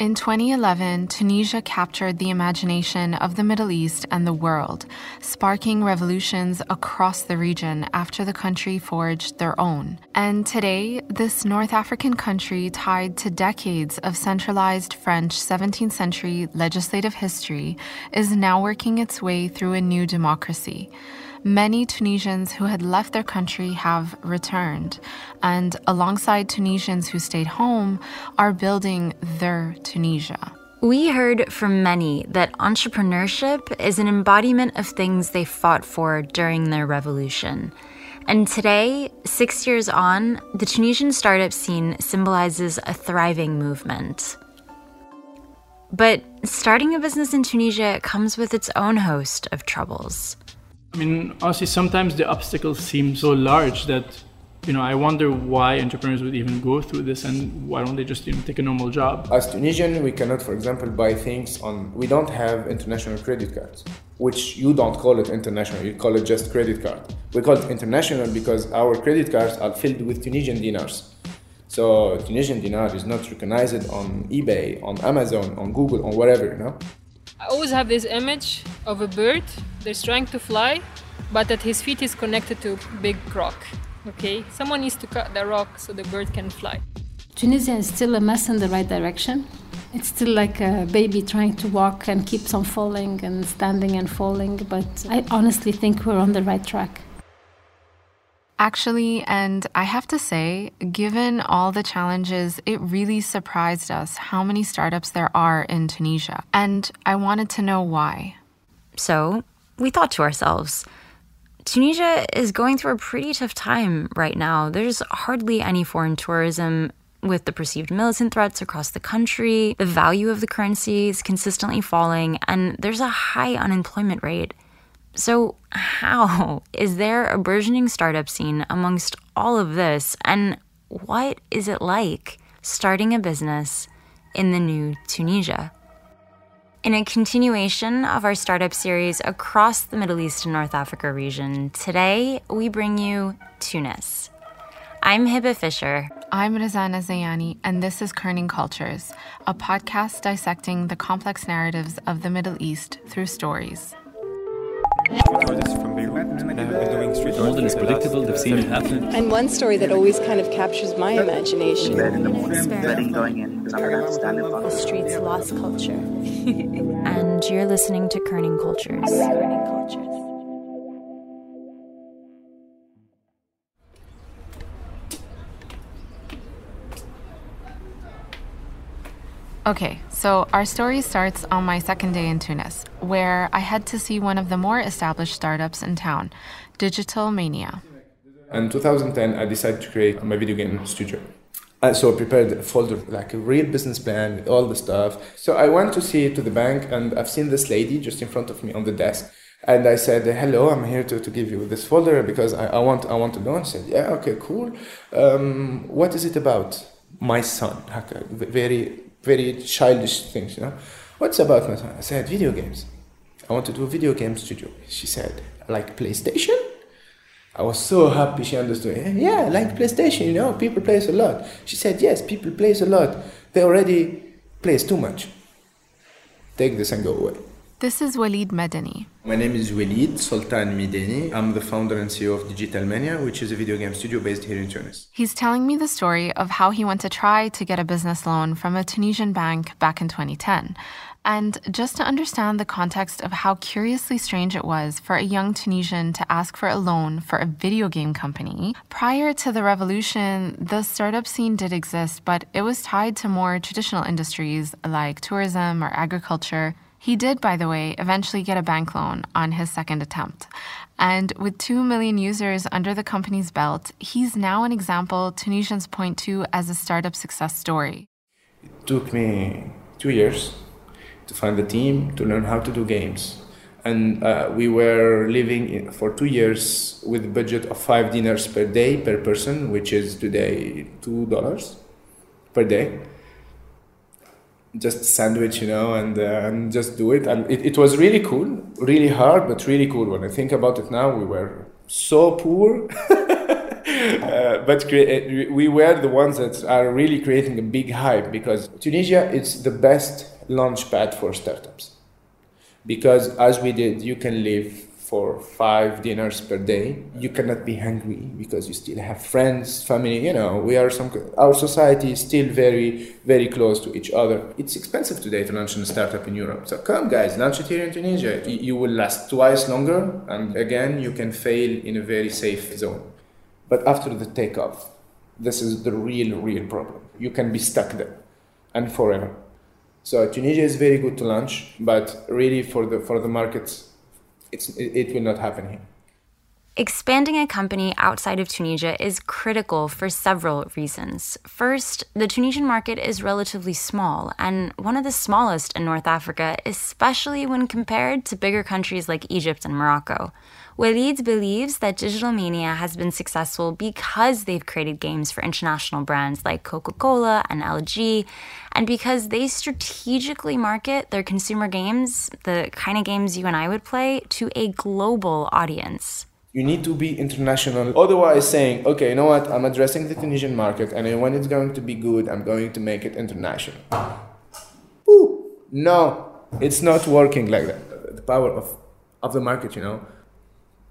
In 2011, Tunisia captured the imagination of the Middle East and the world, sparking revolutions across the region after the country forged their own. And today, this North African country, tied to decades of centralized French 17th century legislative history, is now working its way through a new democracy many Tunisians who had left their country have returned, and alongside Tunisians who stayed home, are building their Tunisia. We heard from many that entrepreneurship is an embodiment of things they fought for during their revolution. And today, six years on, the Tunisian startup scene symbolizes a thriving movement. But starting a business in Tunisia comes with its own host of troubles. I mean, honestly, sometimes the obstacles seem so large that, you know, I wonder why entrepreneurs would even go through this and why don't they just, you know, take a normal job? As Tunisian, we cannot, for example, buy things on, we don't have international credit cards, which you don't call it international, you call it just credit card. We call it international because our credit cards are filled with Tunisian dinars. So Tunisian dinar is not recognized on eBay, on Amazon, on Google, on whatever, you know? I always have this image of a bird that's trying to fly, but that his feet is connected to a big rock. Okay, someone needs to cut the rock so the bird can fly. Tunisia is still a mess in the right direction. It's still like a baby trying to walk and keeps on falling and standing and falling, but I honestly think we're on the right track. Actually, and I have to say, given all the challenges, it really surprised us how many startups there are in Tunisia. And I wanted to know why. So we thought to ourselves, Tunisia is going through a pretty tough time right now. There's hardly any foreign tourism with the perceived militant threats across the country. The value of the currency is consistently falling, and there's a high unemployment rate. So, how is there a burgeoning startup scene amongst all of this? And what is it like starting a business in the new Tunisia? In a continuation of our startup series across the Middle East and North Africa region, today we bring you Tunis. I'm Hebah Fisher. I'm Razan Alzayani, and this is Kerning Cultures, a podcast dissecting the complex narratives of the Middle East through stories. Molden is predictable, they've seen it happen. And one story that always kind of captures my imagination. Bed in the morning, betting going in because I'm going to have to stand up. The streets lost culture. and you're listening to Kerning Cultures. Okay, so our story starts on my second day in Tunis, where I had to see one of the more established startups in town, Digital Mania. In 2010, I decided to create my video game studio. Uh, so I prepared a folder, like a real business plan with all the stuff. So I went to see to the bank, and I've seen this lady just in front of me on the desk. And I said, "Hello, I'm here to, to give you this folder because I, I want I want to know." And said, "Yeah, okay, cool. Um, what is it about?" My son, very very childish things, you know. What's about my son? I said, video games. I want to do a video game studio. She said, like PlayStation? I was so happy she understood. Eh, yeah, like PlayStation, you know, people plays a lot. She said, yes, people plays a lot. They already plays too much. Take this and go away. This is Walid Midani. My name is Walid Sultan Midani. I'm the founder and CEO of Digital Mania, which is a video game studio based here in Tunis. He's telling me the story of how he went to try to get a business loan from a Tunisian bank back in 2010. And just to understand the context of how curiously strange it was for a young Tunisian to ask for a loan for a video game company, prior to the revolution, the startup scene did exist, but it was tied to more traditional industries like tourism or agriculture. He did, by the way, eventually get a bank loan on his second attempt. And with 2 million users under the company's belt, he's now an example Tunisians point to as a startup success story. It took me two years to find the team, to learn how to do games. And uh, we were living in, for two years with a budget of five dinars per day per person, which is today two dollars per day just sandwich, you know, and uh, and just do it. And it, it was really cool, really hard, but really cool. When I think about it now, we were so poor. uh, Uh, but crea- we were the ones that are really creating a big hype because Tunisia is the best launch pad for startups. Because as we did, you can live for five dinners per day. You cannot be hungry because you still have friends, family. You know, we are some. Our society is still very, very close to each other. It's expensive today to launch a startup in Europe. So come, guys, launch it here in Tunisia. You, you will last twice longer, and again, you can fail in a very safe zone. But after the takeoff, this is the real, real problem. You can be stuck there, and forever. So Tunisia is very good to launch, but really for the for the markets it's, it, it will not happen here. Expanding a company outside of Tunisia is critical for several reasons. First, the Tunisian market is relatively small and one of the smallest in North Africa, especially when compared to bigger countries like Egypt and Morocco. Walid believes that Digital Mania has been successful because they've created games for international brands like Coca Cola and LG, and because they strategically market their consumer games, the kind of games you and I would play, to a global audience. You need to be international. Otherwise, saying, okay, you know what, I'm addressing the Tunisian market, and when it's going to be good, I'm going to make it international. Ooh, no, it's not working like that. The power of, of the market, you know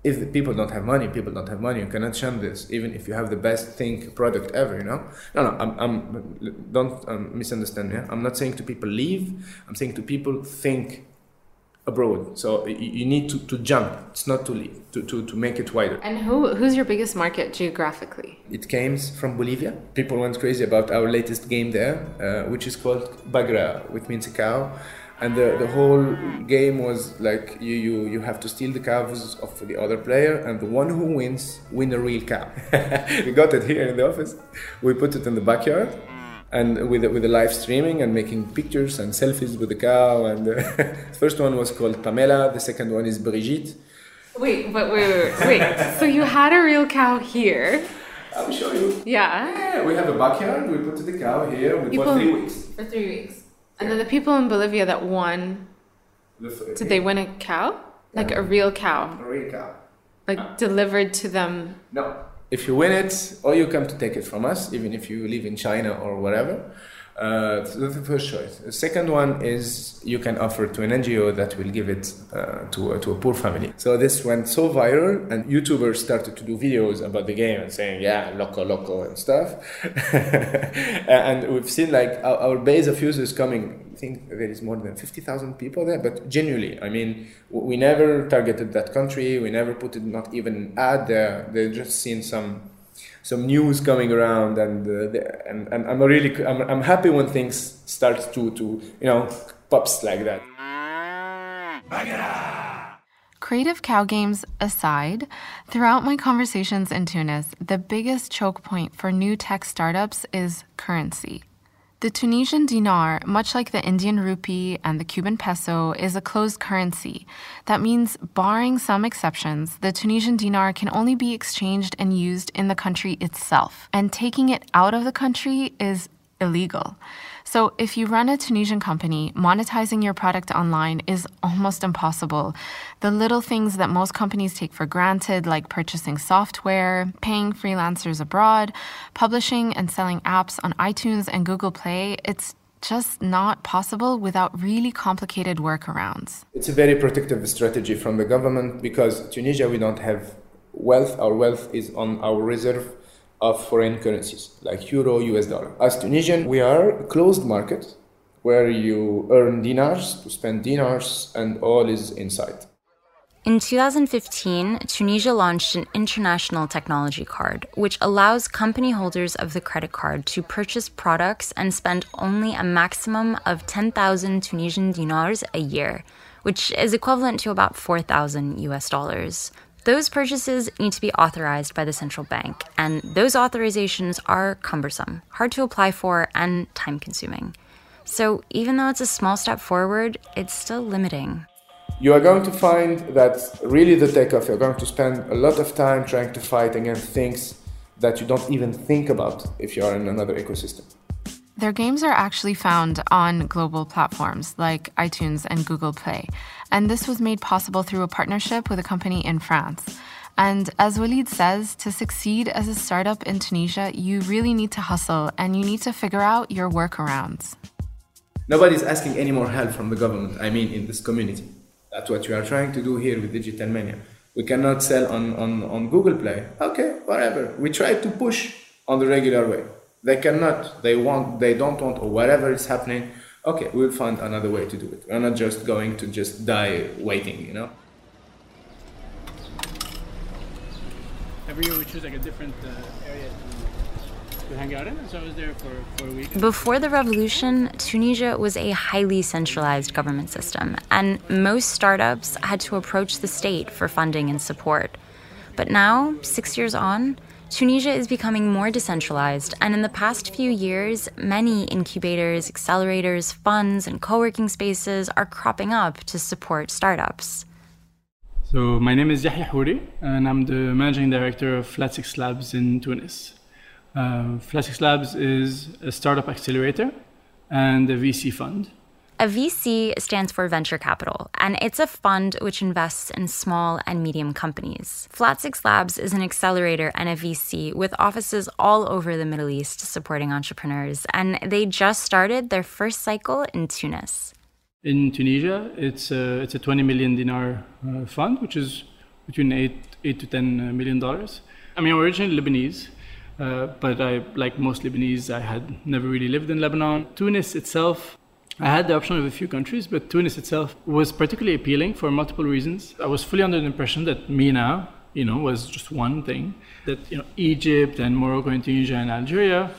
if the people don't have money, people don't have money. You cannot shun this, even if you have the best think product ever. You know, no, no. I'm, I'm don't um, misunderstand me. Yeah? I'm not saying to people leave. I'm saying to people think abroad. So you, you need to, to jump. It's not to leave. To, to, to make it wider. And who who's your biggest market geographically? It came from Bolivia. People went crazy about our latest game there, uh, which is called Bagra, which means a cow and the, the whole game was like you, you you have to steal the cows of the other player and the one who wins win a real cow. We got it here in the office. We put it in the backyard and with with the live streaming and making pictures and selfies with the cow and uh, the first one was called Pamela the second one is Brigitte. Wait but wait wait wait, wait. so you had a real cow here? I'll show you. Yeah. Yeah we have a backyard we put the cow here we for three weeks. for three weeks and then the people in Bolivia that won, did they win a cow? Like a real cow? A real cow. Like ah. delivered to them? No. If you win it, or you come to take it from us, even if you live in China or whatever, uh, the first choice. The second one is you can offer to an NGO that will give it uh, to, to a poor family. So this went so viral, and YouTubers started to do videos about the game and saying, yeah, loco, loco, and stuff. and we've seen like our, our, base of users coming. I think there is more than 50,000 people there, but genuinely, I mean, we never targeted that country, we never put it, not even ad there. They've just seen some some news coming around, and uh, the, and, and I'm really I'm, I'm happy when things start to to you know pops like that. Creative cow games aside, throughout my conversations in Tunis, the biggest choke point for new tech startups is currency. The Tunisian dinar, much like the Indian rupee and the Cuban peso, is a closed currency. That means, barring some exceptions, the Tunisian dinar can only be exchanged and used in the country itself, and taking it out of the country is illegal. So, if you run a Tunisian company, monetizing your product online is almost impossible. The little things that most companies take for granted, like purchasing software, paying freelancers abroad, publishing and selling apps on iTunes and Google Play, it's just not possible without really complicated workarounds. It's a very protective strategy from the government because Tunisia, we don't have wealth. Our wealth is on our reserve of foreign currencies like euro, US dollar. As Tunisian, we are a closed market where you earn dinars to spend dinars and all is inside. In 2015, Tunisia launched an international technology card, which allows company holders of the credit card to purchase products and spend only a maximum of 10,000 Tunisian dinars a year, which is equivalent to about 4,000 US dollars. Those purchases need to be authorized by the central bank, and those authorizations are cumbersome, hard to apply for, and time consuming. So, even though it's a small step forward, it's still limiting. You are going to find that really the takeoff, you're going to spend a lot of time trying to fight against things that you don't even think about if you are in another ecosystem. Their games are actually found on global platforms like iTunes and Google Play, and this was made possible through a partnership with a company in France. And as Walid says, to succeed as a startup in Tunisia, you really need to hustle and you need to figure out your workarounds. Nobody's asking any more help from the government, I mean, in this community. That's what we are trying to do here with Digital Mania. We cannot sell on, on, on Google Play. Okay, whatever. We try to push on the regular way. They cannot, they want, they don't want, or whatever is happening. Okay, we'll find another way to do it. We're not just going to just die waiting, you know? every year we choose like a different uh, area to, to hang out in. And so I was there for, for a week. Before the revolution, Tunisia was a highly centralized government system, and most startups had to approach the state for funding and support. But now, six years on, Tunisia is becoming more decentralized, and in the past few years, many incubators, accelerators, funds, and co working spaces are cropping up to support startups. So my name is Yahya Houri, and I'm the managing director of Flat Six Labs in Tunis. Uh, Flat Six Labs is a startup accelerator and a VC fund. A VC stands for venture capital, and it's a fund which invests in small and medium companies. Flat Six Labs is an accelerator and a VC with offices all over the Middle East supporting entrepreneurs, and they just started their first cycle in Tunis. In Tunisia, it's a, it's a 20 million dinar uh, fund, which is between 8, 8 to 10 uh, dollars. I mean, I'm originally Lebanese, uh, but I, like most Lebanese, I had never really lived in Lebanon. Tunis itself, I had the option of a few countries, but Tunis itself was particularly appealing for multiple reasons. I was fully under the impression that MENA, you know, was just one thing. That you know, Egypt and Morocco and Tunisia and Algeria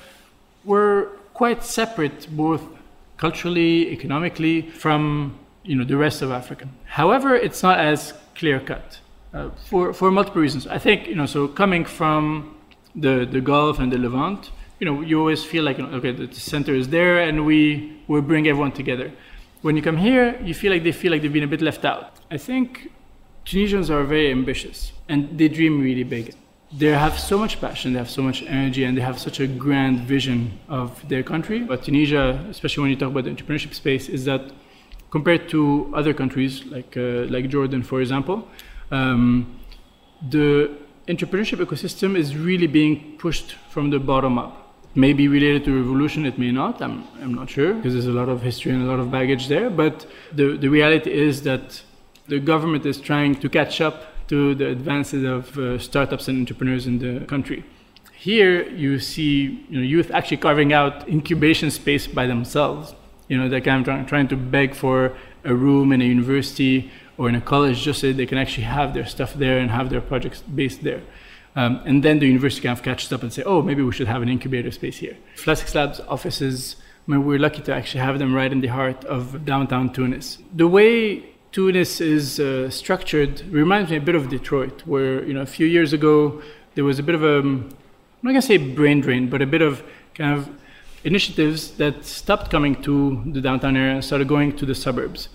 were quite separate, both culturally, economically, from you know the rest of Africa. However, it's not as clear cut uh, for for multiple reasons. I think you know so coming from the the Gulf and the Levant, you know you always feel like you know, okay the center is there and we we bring everyone together. When you come here, you feel like they feel like they've been a bit left out. I think Tunisians are very ambitious and they dream really big they have so much passion, they have so much energy, and they have such a grand vision of their country. But Tunisia, especially when you talk about the entrepreneurship space, is that compared to other countries like uh, like Jordan, for example, um, the entrepreneurship ecosystem is really being pushed from the bottom up. May be related to revolution, it may not. I'm, I'm not sure because there's a lot of history and a lot of baggage there. But the, the reality is that the government is trying to catch up to the advances of uh, startups and entrepreneurs in the country. Here, you see you know, youth actually carving out incubation space by themselves. You know, they're kind of trying to beg for a room in a university or in a college just so they can actually have their stuff there and have their projects based there. Um, and then the university kind of catches up and say, oh, maybe we should have an incubator space here. Flat Labs offices, I mean, we're lucky to actually have them right in the heart of downtown Tunis. The way Tunis is uh, structured reminds me a bit of Detroit, where you know a few years ago there was a bit of a I'm not gonna say brain drain, but a bit of kind of initiatives that stopped coming to the downtown area and started going to the suburbs.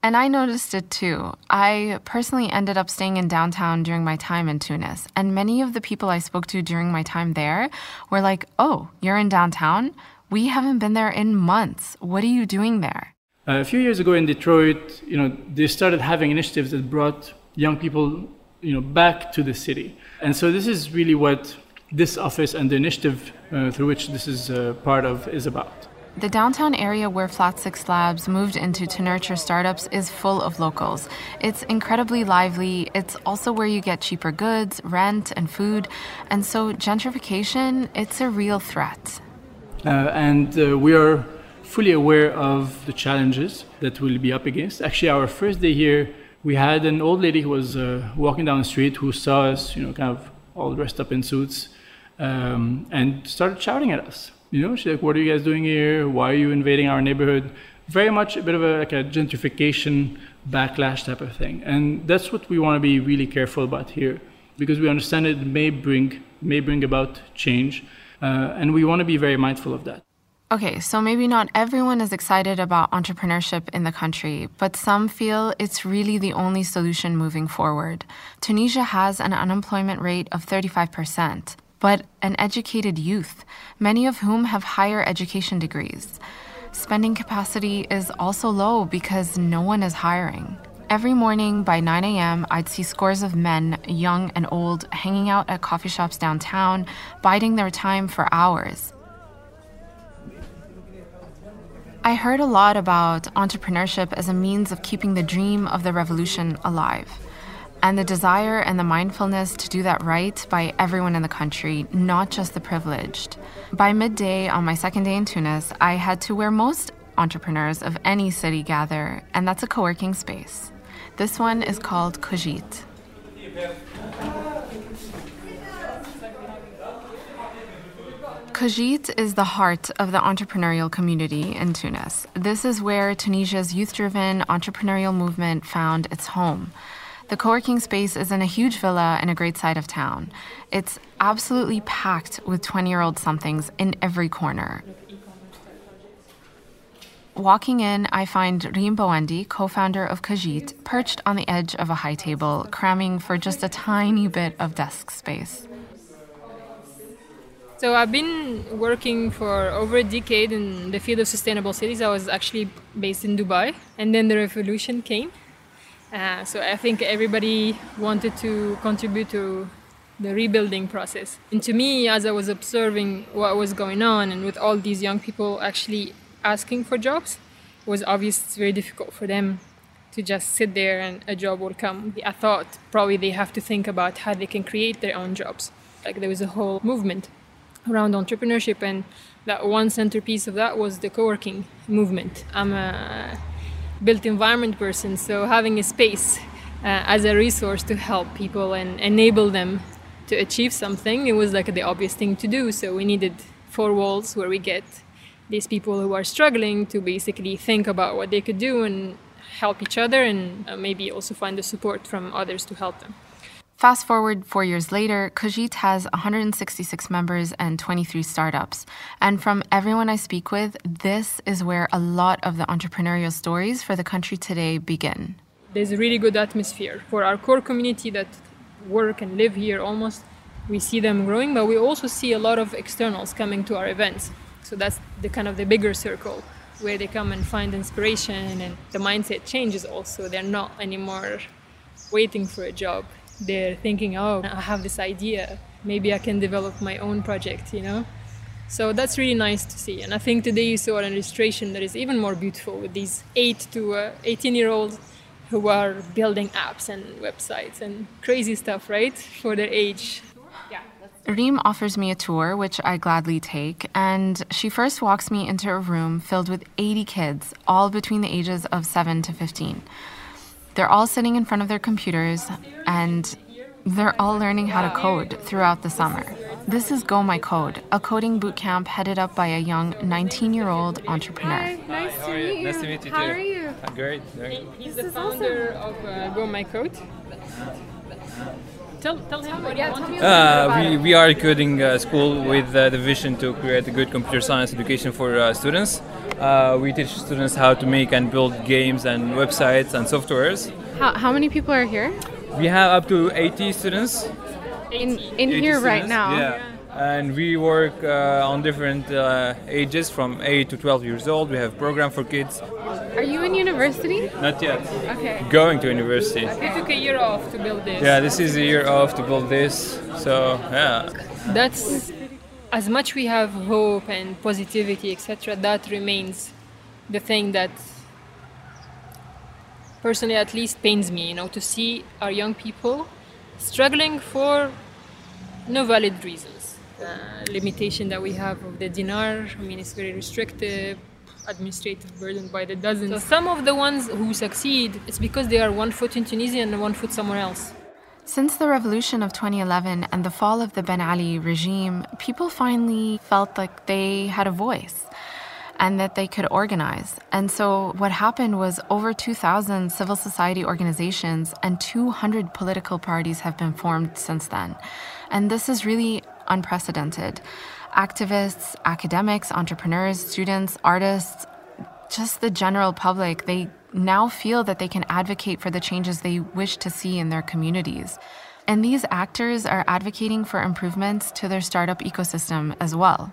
And I noticed it too. I personally ended up staying in downtown during my time in Tunis, and many of the people I spoke to during my time there were like, "Oh, you're in downtown? We haven't been there in months. What are you doing there?" Uh, a few years ago in Detroit, you know, they started having initiatives that brought young people, you know, back to the city. And so this is really what this office and the initiative uh, through which this is uh, part of is about. The downtown area where Flat Six Labs moved into to nurture startups is full of locals. It's incredibly lively. It's also where you get cheaper goods, rent, and food. And so gentrification, it's a real threat. Uh, and uh, we are fully aware of the challenges that we'll be up against. Actually, our first day here, we had an old lady who was uh, walking down the street who saw us, you know, kind of all dressed up in suits, um, and started shouting at us. You know, she's like, "What are you guys doing here? Why are you invading our neighborhood?" Very much a bit of a like a gentrification backlash type of thing, and that's what we want to be really careful about here, because we understand it may bring may bring about change, uh, and we want to be very mindful of that. Okay, so maybe not everyone is excited about entrepreneurship in the country, but some feel it's really the only solution moving forward. Tunisia has an unemployment rate of 35%, but an educated youth, many of whom have higher education degrees. Spending capacity is also low because no one is hiring. Every morning by 9 a.m., I'd see scores of men, young and old, hanging out at coffee shops downtown, biding their time for hours. I heard a lot about entrepreneurship as a means of keeping the dream of the revolution alive, and the desire and the mindfulness to do that right by everyone in the country, not just the privileged. By midday on my second day in Tunis, I had to where most entrepreneurs of any city gather, and that's a co working space. This one is called Cogite. Cogite is the heart of the entrepreneurial community in Tunis. This is where Tunisia's youth driven entrepreneurial movement found its home. The co working space is in a huge villa in a great side of town. It's absolutely packed with 20 year old somethings in every corner. Walking in, I find Reem Baouendi, co founder of Cogite, perched on the edge of a high table, cramming for just a tiny bit of desk space. So I've been working for over a decade in the field of sustainable cities. I was actually based in Dubai, and then the revolution came. Uh, so I think everybody wanted to contribute to the rebuilding process. And to me, as I was observing what was going on, and with all these young people actually asking for jobs, it was obvious it's very difficult for them to just sit there and a job will come. I thought probably they have to think about how they can create their own jobs. Like there was a whole movement around entrepreneurship and that one centerpiece of that was the co-working movement i'm a built environment person so having a space uh, as a resource to help people and enable them to achieve something it was like the obvious thing to do. So we needed four walls where we get these people who are struggling to basically think about what they could do and help each other and uh, maybe also find the support from others to help them Fast forward four years later, Cogite has 166 members and 23 startups. And from everyone I speak with, this is where a lot of the entrepreneurial stories for the country today begin. There's a really good atmosphere for our core community that work and live here almost. We see them growing, but we also see a lot of externals coming to our events. So that's the kind of the bigger circle where they come and find inspiration and the mindset changes also. They're not anymore waiting for a job they're thinking, oh, I have this idea. Maybe I can develop my own project, you know? So that's really nice to see. And I think today you saw an illustration that is even more beautiful with these 8 to uh, 18 year olds who are building apps and websites and crazy stuff, right? For their age. Yeah. Reem offers me a tour, which I gladly take, and she first walks me into a room filled with 80 kids, all between the ages of 7 to 15. They're all sitting in front of their computers and they're all learning how to code throughout the summer. This is Go My Code, a coding boot camp headed up by a young 19 year old entrepreneur. Hi, nice to meet you. Nice to meet you How too. are you? I'm great. He's the founder of uh, Go My Code. Tell, tell him what you Uh, we, we are a coding uh, school with uh, the vision to create a good computer science education for uh, students. Uh, we teach students how to make and build games and websites and softwares. How, how many people are here? We have up to 80 students. In, in 80 here right now. Yeah. And we work uh, on different uh, ages from 8 to 12 years old. We have program for kids. Are you in university? Not yet. Okay. Going to university. He took a year off to build this. Yeah, this is a year off to build this. So, yeah. That's as much we have hope and positivity, etc. That remains the thing that personally at least pains me, you know, to see our young people struggling for no valid reasons. Uh, limitation that we have of the dinar, I mean, it's very restrictive, administrative burden by the dozens. So some of the ones who succeed, it's because they are one foot in Tunisia and one foot somewhere else. Since the revolution of 2011 and the fall of the Ben Ali regime, people finally felt like they had a voice and that they could organize. And so what happened was over 2,000 civil society organizations and 200 political parties have been formed since then. And this is really unprecedented. Activists, academics, entrepreneurs, students, artists, just the general public, they now feel that they can advocate for the changes they wish to see in their communities. And these actors are advocating for improvements to their startup ecosystem as well.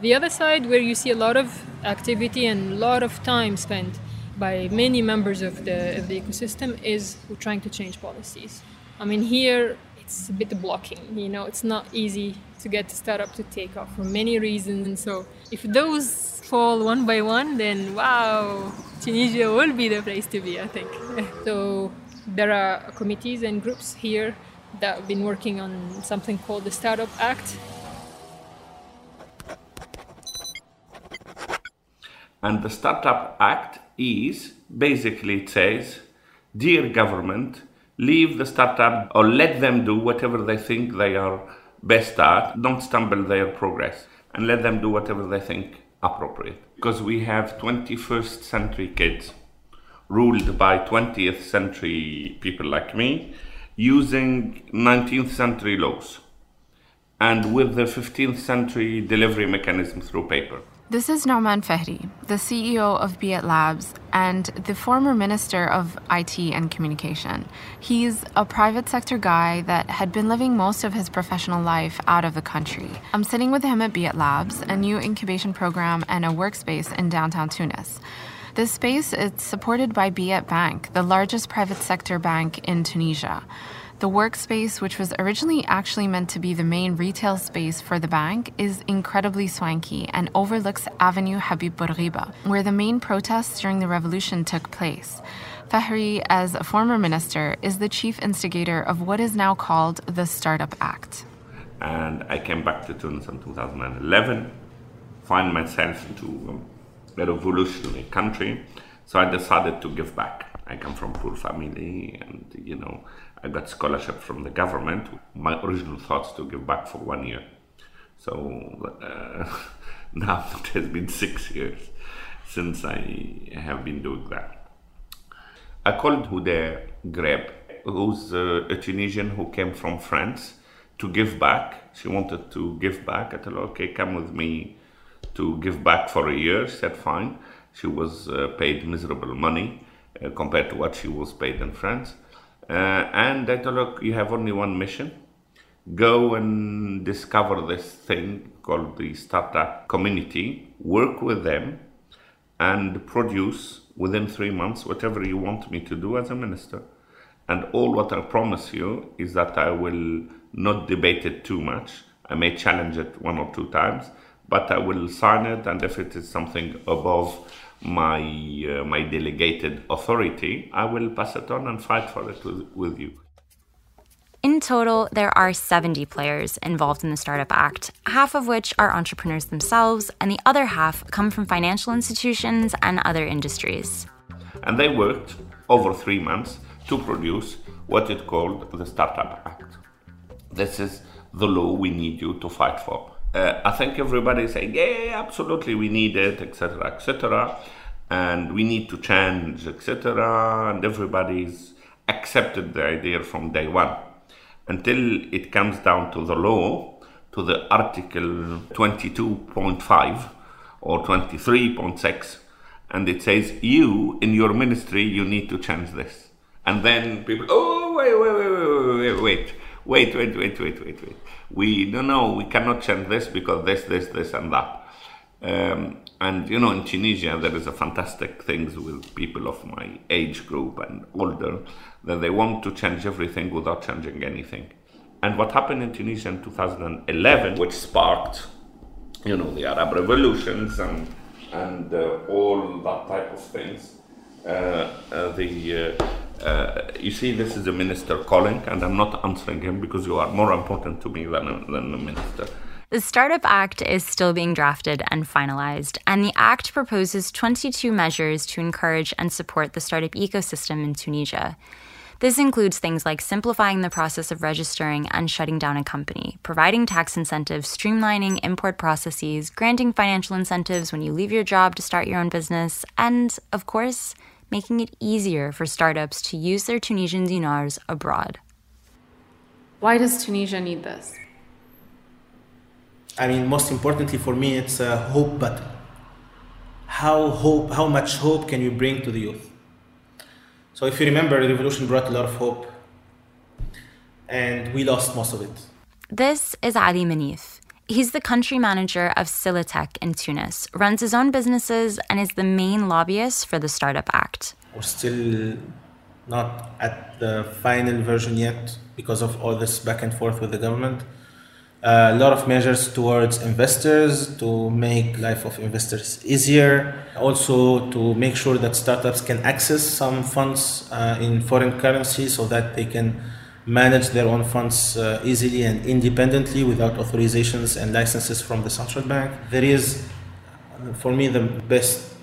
The other side, where you see a lot of activity and a lot of time spent, by many members of the, of the ecosystem is trying to change policies. I mean, here it's a bit blocking, you know, it's not easy to get a startup to take off for many reasons. And so if those fall one by one, then wow, Tunisia will be the place to be, I think. so there are committees and groups here that have been working on something called the Startup Act. And the Startup Act is basically it says, Dear government, leave the startup or let them do whatever they think they are best at. Don't stumble their progress and let them do whatever they think appropriate. Because we have 21st century kids ruled by 20th century people like me using 19th century laws and with the 15th century delivery mechanism through paper. This is Noomane Fehri, the CEO of Be Labs and the former Minister of IT and Communication. He's a private sector guy that had been living most of his professional life out of the country. I'm sitting with him at Be Labs, a new incubation program and a workspace in downtown Tunis. This space is supported by Be Bank, the largest private sector bank in Tunisia. The workspace, which was originally actually meant to be the main retail space for the bank, is incredibly swanky and overlooks Avenue Habib Bourguiba, where the main protests during the revolution took place. Fehri, as a former minister, is the chief instigator of what is now called the Startup Act. And I came back to Tunis in 2011, find myself into a revolutionary country, so I decided to give back. I come from poor family, and you know, I got scholarship from the government. My original thoughts to give back for one year. So uh, now it has been six years since I have been doing that. I called Huda Greb, who's uh, a Tunisian who came from France to give back. She wanted to give back. I told her, okay, come with me to give back for a year. She said, fine. She was uh, paid miserable money compared to what she was paid in France. Uh, and I told her, you have only one mission. Go and discover this thing called the startup community, work with them, and produce within three months whatever you want me to do as a minister. And all what I promise you is that I will not debate it too much. I may challenge it one or two times, but I will sign it. And if it is something above my uh, my delegated authority, I will pass it on and fight for it with, with you. In total, there are 70 players involved in the Startup Act, half of which are entrepreneurs themselves, and the other half come from financial institutions and other industries. And they worked over three months to produce what it called the Startup Act. This is the law we need you to fight for. Uh, I think everybody saying, yeah, absolutely, we need it, etc., etc., and we need to change, etc., and everybody's accepted the idea from day one until it comes down to the law, to the Article 22.5 or 23.6, and it says, you, in your ministry, you need to change this. And then people, oh, wait, wait, wait, wait, wait, wait, wait, wait, wait, wait, wait. Wait. We, don't know, we cannot change this because this, this, this, and that. Um, and you know, in Tunisia, there is a fantastic things with people of my age group and older that they want to change everything without changing anything. And what happened in Tunisia in 2011, which sparked, you know, the Arab revolutions and and uh, all that type of things. Uh, uh, the uh, you see, this is a minister calling, and I'm not answering him because you are more important to me than than a minister. The Startup Act is still being drafted and finalized, and the Act proposes 22 measures to encourage and support the startup ecosystem in Tunisia. This includes things like simplifying the process of registering and shutting down a company, providing tax incentives, streamlining import processes, granting financial incentives when you leave your job to start your own business, and, of course, making it easier for startups to use their Tunisian dinars abroad. Why does Tunisia need this? I mean, most importantly for me, it's a hope button. How hope? How much hope can you bring to the youth? So, if you remember, the revolution brought a lot of hope, and we lost most of it. This is Ali Mnif. He's the country manager of Silatech in Tunis, runs his own businesses, and is the main lobbyist for the Startup Act. We're still not at the final version yet because of all this back and forth with the government. Uh, a lot of measures towards investors to make life of investors easier. Also to make sure that startups can access some funds uh, in foreign currency so that they can manage their own funds uh, easily and independently without authorizations and licenses from the central bank. There is, for me, the best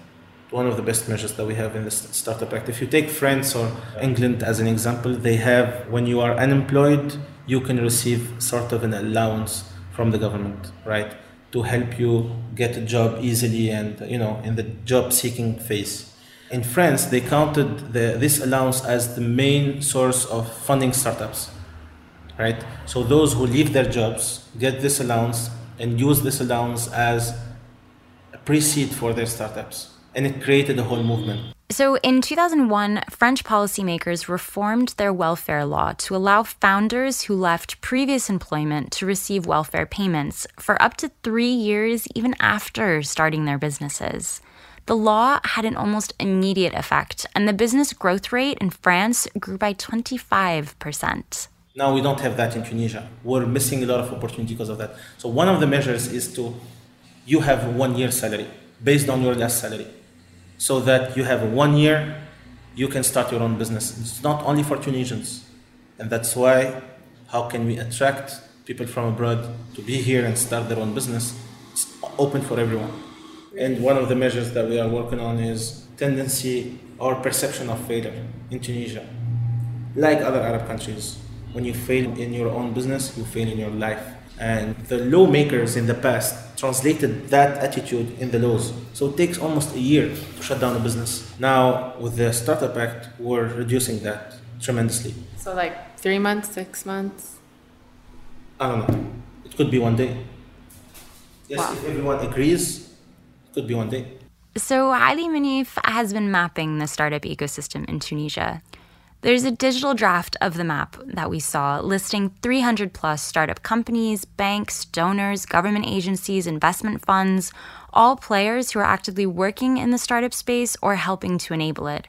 one of the best measures that we have in the Startup Act. If you take France or England as an example, they have when you are unemployed, you can receive sort of an allowance from the government, right, to help you get a job easily and you know in the job seeking phase. In France, they counted the, this allowance as the main source of funding startups, right? So those who leave their jobs get this allowance and use this allowance as a pre-seed for their startups and it created a whole movement. So in 2001, French policymakers reformed their welfare law to allow founders who left previous employment to receive welfare payments for up to three years, even after starting their businesses. The law had an almost immediate effect, and the business growth rate in France grew by 25%. Now we don't have that in Tunisia. We're missing a lot of opportunity because of that. So one of the measures is to you have one year salary based on your last salary so that you have one year, you can start your own business. It's not only for Tunisians. And that's why, how can we attract people from abroad to be here and start their own business? It's open for everyone. And one of the measures that we are working on is tendency or perception of failure in Tunisia. Like other Arab countries, when you fail in your own business, you fail in your life. And the lawmakers in the past translated that attitude in the laws. So it takes almost a year to shut down a business. Now, with the Startup Act, we're reducing that tremendously. So, like three months, six months? I don't know. It could be one day. Yes, wow. if everyone agrees, could be one day. So, Ali Mnif has been mapping the startup ecosystem in Tunisia. There's a digital draft of the map that we saw listing 300 plus startup companies, banks, donors, government agencies, investment funds, all players who are actively working in the startup space or helping to enable it.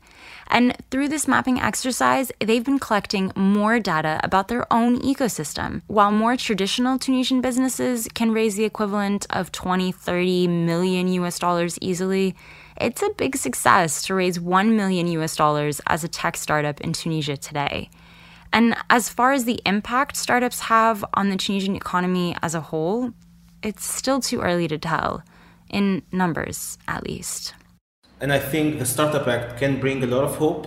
And through this mapping exercise, they've been collecting more data about their own ecosystem. While more traditional Tunisian businesses can raise the equivalent of 20, 30 million US dollars easily, it's a big success to raise 1 million US dollars as a tech startup in Tunisia today. And as far as the impact startups have on the Tunisian economy as a whole, it's still too early to tell, in numbers at least. And I think the Startup Act can bring a lot of hope.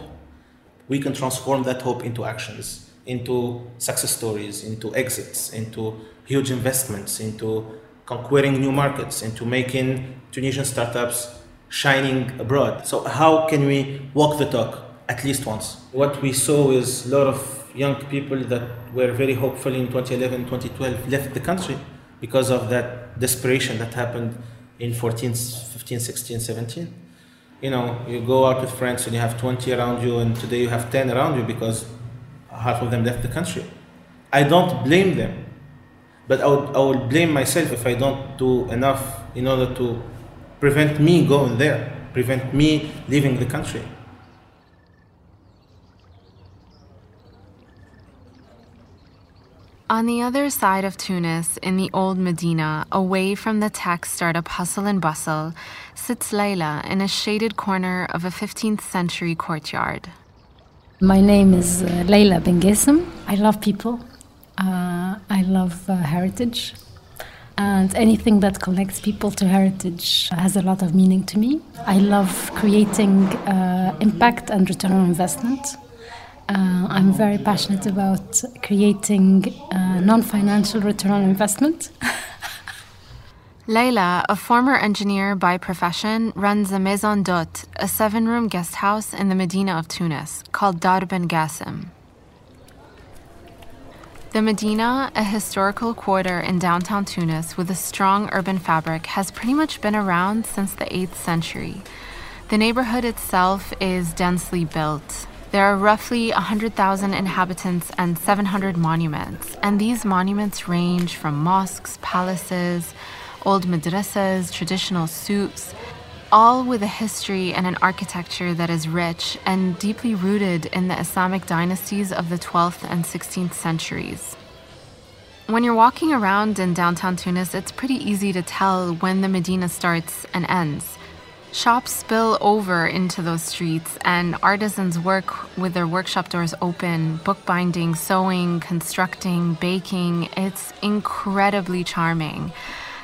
We can transform that hope into actions, into success stories, into exits, into huge investments, into conquering new markets, into making Tunisian startups shining abroad. So how can we walk the talk at least once? What we saw is a lot of young people that were very hopeful in 2011, 2012 left the country because of that desperation that happened in 14, 15, 16, 17. You know, you go out with friends and you have 20 around you, and today you have 10 around you because half of them left the country. I don't blame them, but I would, I would blame myself if I don't do enough in order to prevent me going there, prevent me leaving the country. On the other side of Tunis, in the old Medina, away from the tech startup hustle and bustle, sits Leila in a shaded corner of a 15th century courtyard. My name is uh, Leila Ben I love people. Uh, I love uh, heritage. And anything that connects people to heritage has a lot of meaning to me. I love creating uh, impact and return on investment. Uh, I'm very passionate about creating uh, non financial return on investment. Leila, a former engineer by profession, runs a maison d'hôte, a seven room guest house in the Medina of Tunis called Dar Ben Gacem. The Medina, a historical quarter in downtown Tunis with a strong urban fabric, has pretty much been around since the 8th century. The neighborhood itself is densely built. There are roughly 100,000 inhabitants and 700 monuments, and these monuments range from mosques, palaces, old madrasas, traditional souks, all with a history and an architecture that is rich and deeply rooted in the Islamic dynasties of the 12th and 16th centuries. When you're walking around in downtown Tunis, it's pretty easy to tell when the Medina starts and ends. Shops spill over into those streets, and artisans work with their workshop doors open, bookbinding, sewing, constructing, baking. It's incredibly charming.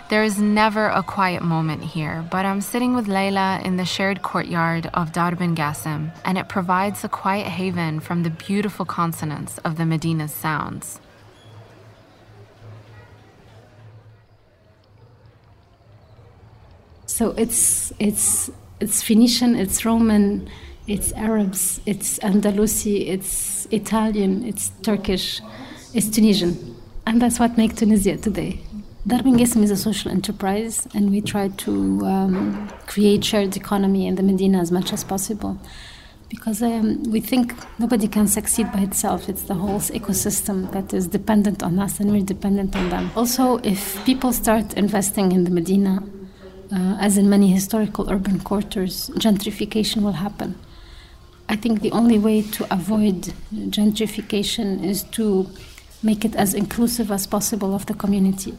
There is never a quiet moment here, but I'm sitting with Leila in the shared courtyard of Dar bin Gacem, and it provides a quiet haven from the beautiful consonance of the Medina's sounds. So it's it's it's Phoenician, it's Roman, it's Arabs, it's Andalusi, it's Italian, it's Turkish, it's Tunisian, and that's what makes Tunisia today. Dar is a social enterprise, and we try to um, create shared economy in the Medina as much as possible. Because um, we think nobody can succeed by itself. It's the whole ecosystem that is dependent on us, and we're dependent on them. Also, if people start investing in the Medina, uh, as in many historical urban quarters, gentrification will happen. I think the only way to avoid gentrification is to make it as inclusive as possible of the community.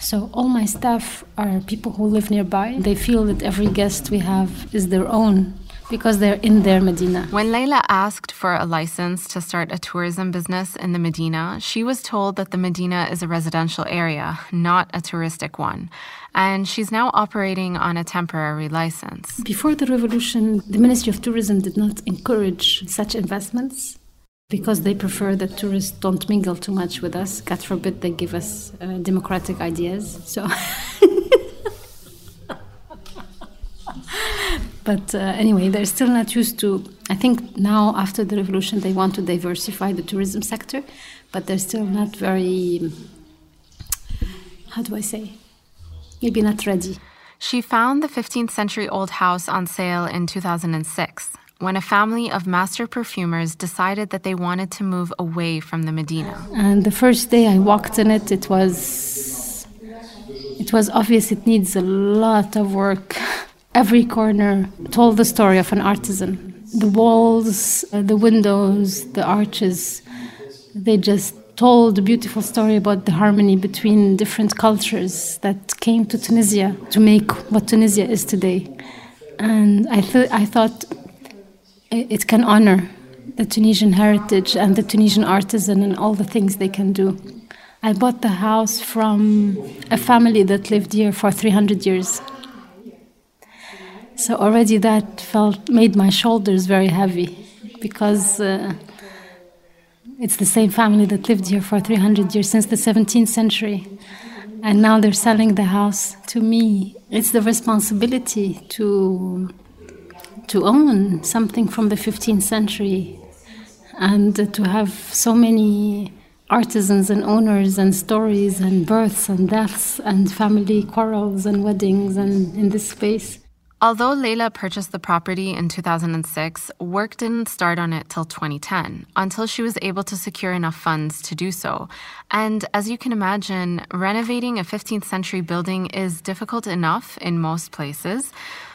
So all my staff are people who live nearby. They feel that every guest we have is their own because they're in their Medina. When Leila asked for a license to start a tourism business in the Medina, she was told that the Medina is a residential area, not a touristic one. And she's now operating on a temporary license. Before the revolution, the Ministry of Tourism did not encourage such investments because they prefer that tourists don't mingle too much with us. God forbid they give us uh, democratic ideas. So. but uh, anyway, they're still not used to. I think now, after the revolution, they want to diversify the tourism sector, but they're still not very. How do I say? Maybe not ready. She found the 15th century old house on sale in 2006 when a family of master perfumers decided that they wanted to move away from the Medina. And the first day I walked in it, it was it was obvious it needs a lot of work. Every corner told the story of an artisan. The walls, uh, the windows, the arches, they just told a beautiful story about the harmony between different cultures that came to Tunisia to make what Tunisia is today. And I, th- I thought it can honor the Tunisian heritage and the Tunisian artisan and all the things they can do. I bought the house from a family that lived here for 300 years. So already that felt made my shoulders very heavy because uh, it's the same family that lived here for 300 years since the 17th century. And now they're selling the house to me. It's the responsibility to to own something from the 15th century and to have so many artisans and owners and stories and births and deaths and family quarrels and weddings and in this space. Although Leila purchased the property in 2006, work didn't start on it till 2010, until she was able to secure enough funds to do so. And as you can imagine, renovating a 15th century building is difficult enough in most places.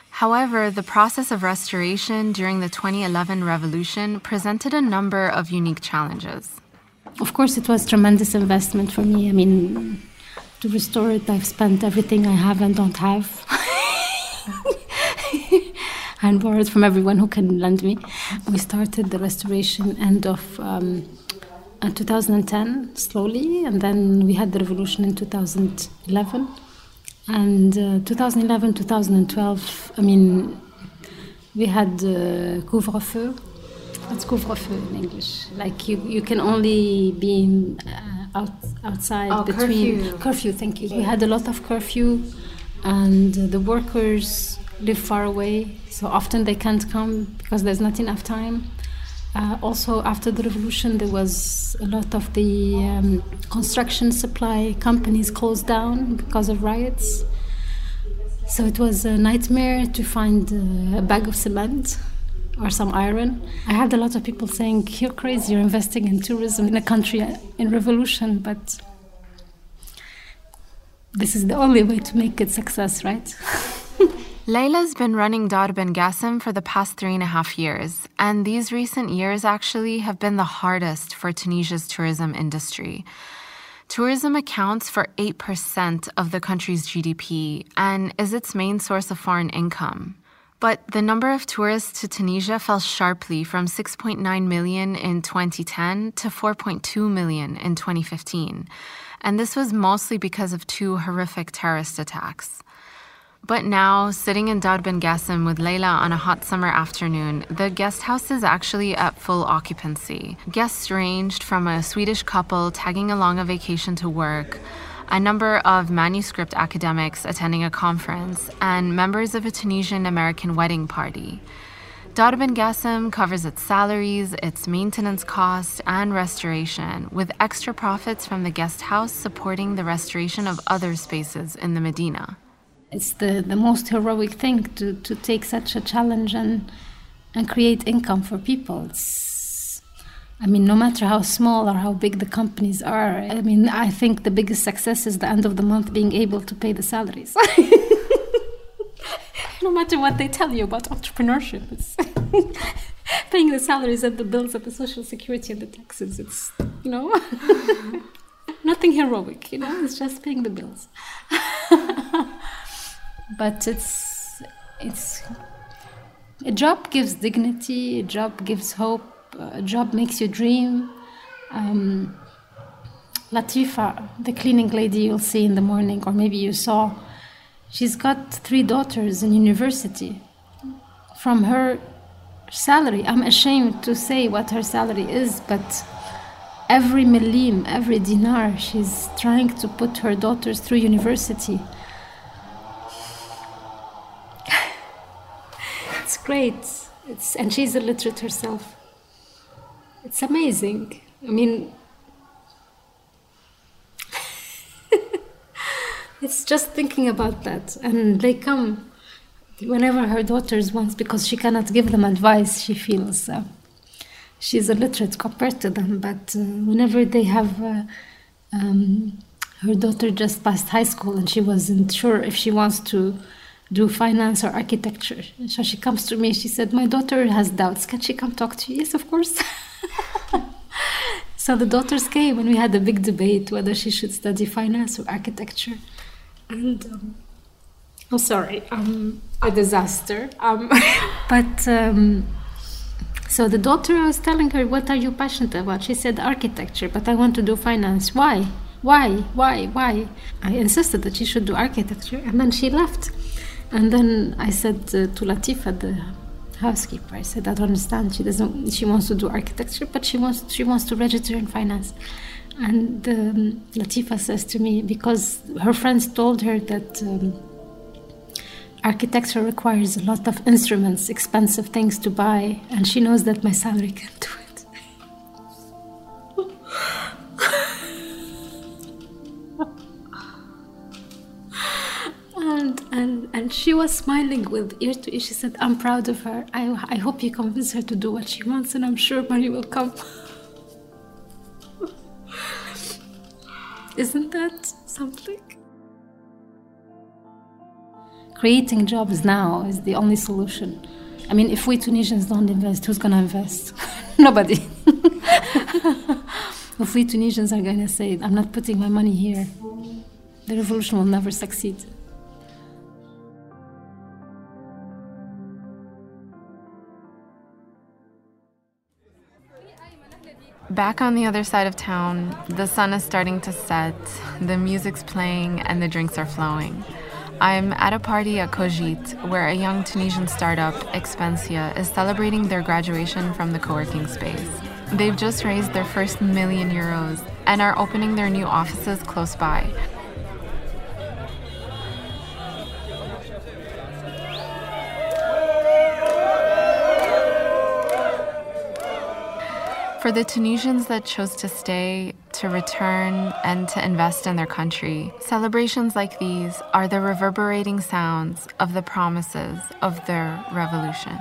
However, the process of restoration during the 2011 revolution presented a number of unique challenges. Of course, it was tremendous investment for me. I mean, to restore it, I've spent everything I have and don't have. and borrowed from everyone who can lend me. We started the restoration end of um, uh, 2010 slowly, and then we had the revolution in 2011. And uh, 2011, 2012, I mean, we had uh, couvre-feu. What's couvre-feu in English? Like you, you can only be in, uh, out, outside oh, between curfew. curfew. Thank you. We had a lot of curfew, and uh, the workers live far away, so often they can't come because there's not enough time. Uh, also, after the revolution, there was a lot of the um, construction supply companies closed down because of riots. So it was a nightmare to find uh, a bag of cement or some iron. I had a lot of people saying, You're crazy, you're investing in tourism in a country in revolution, but this is the only way to make it success, right? Leila's been running Dar Ben Gacem for the past three and a half years, and these recent years actually have been the hardest for Tunisia's tourism industry. Tourism accounts for 8% of the country's GDP and is its main source of foreign income. But the number of tourists to Tunisia fell sharply from 6.9 million in 2010 to 4.2 million in 2015. And this was mostly because of two horrific terrorist attacks. But now, sitting in Dar Ben Gacem with Leila on a hot summer afternoon, the guest house is actually at full occupancy. Guests ranged from a Swedish couple tagging along a vacation to work, a number of manuscript academics attending a conference, and members of a Tunisian American wedding party. Dar Ben Gacem covers its salaries, its maintenance costs, and restoration, with extra profits from the guest house supporting the restoration of other spaces in the Medina it's the, the most heroic thing to, to take such a challenge and and create income for people. It's, I mean, no matter how small or how big the companies are, I mean, I think the biggest success is the end of the month being able to pay the salaries. no matter what they tell you about entrepreneurship, it's paying the salaries and the bills and the social security and the taxes. It's, you know, nothing heroic, you know, it's just paying the bills but it's it's a job gives dignity a job gives hope a job makes you dream um, latifa the cleaning lady you'll see in the morning or maybe you saw she's got three daughters in university from her salary i'm ashamed to say what her salary is but every millim every dinar she's trying to put her daughters through university it's great. It's, and she's illiterate herself. It's amazing. I mean, it's just thinking about that. And they come whenever her daughters want, because she cannot give them advice, she feels uh, she's illiterate compared to them. But uh, whenever they have, uh, um, her daughter just passed high school and she wasn't sure if she wants to do finance or architecture. So she comes to me, she said, My daughter has doubts. Can she come talk to you? Yes, of course. so the daughters came and we had a big debate whether she should study finance or architecture. And um, I'm sorry, um, a disaster. Um, but um, so the daughter, was telling her, What are you passionate about? She said, Architecture, but I want to do finance. Why? Why? Why? Why? I insisted that she should do architecture, and then she left. And then I said uh, to Latifa, the housekeeper, I said, I don't understand. She doesn't. She wants to do architecture, but she wants she wants to register in finance. And um, Latifa says to me because her friends told her that. Um, architecture requires a lot of instruments, expensive things to buy, and she knows that my salary can do it. and and and she was smiling with ear to ear. She said, "I'm proud of her. I I hope you convince her to do what she wants, and I'm sure money will come." Isn't that something? Creating jobs now is the only solution. I mean, if we Tunisians don't invest, who's gonna invest? Nobody. if we Tunisians are gonna say, "I'm not putting my money here," the revolution will never succeed. Back on the other side of town, the sun is starting to set, the music's playing, and the drinks are flowing. I'm at a party at Cogite where a young Tunisian startup, Expensya, is celebrating their graduation from the co working space. They've just raised their first million euros and are opening their new offices close by, For the Tunisians that chose to stay, to return, and to invest in their country, celebrations like these are the reverberating sounds of the promises of their revolution.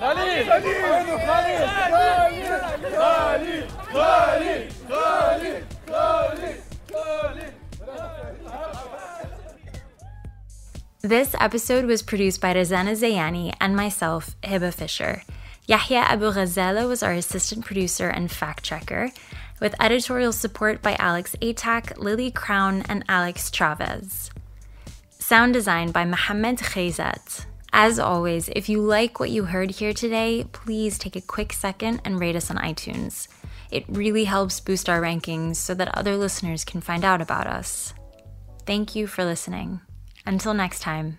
خليل خليل خليل this episode was produced by Razan Alzayani and myself, Hebah Fisher. Yahya Abu Ghazala was our assistant producer and fact checker, with editorial support by Alex Atak, Lily Crown, and Alex Chavez. Sound design by Mohammed Khayzat. As always, if you like what you heard here today, please take a quick second and rate us on iTunes. It really helps boost our rankings so that other listeners can find out about us. Thank you for listening. Until next time.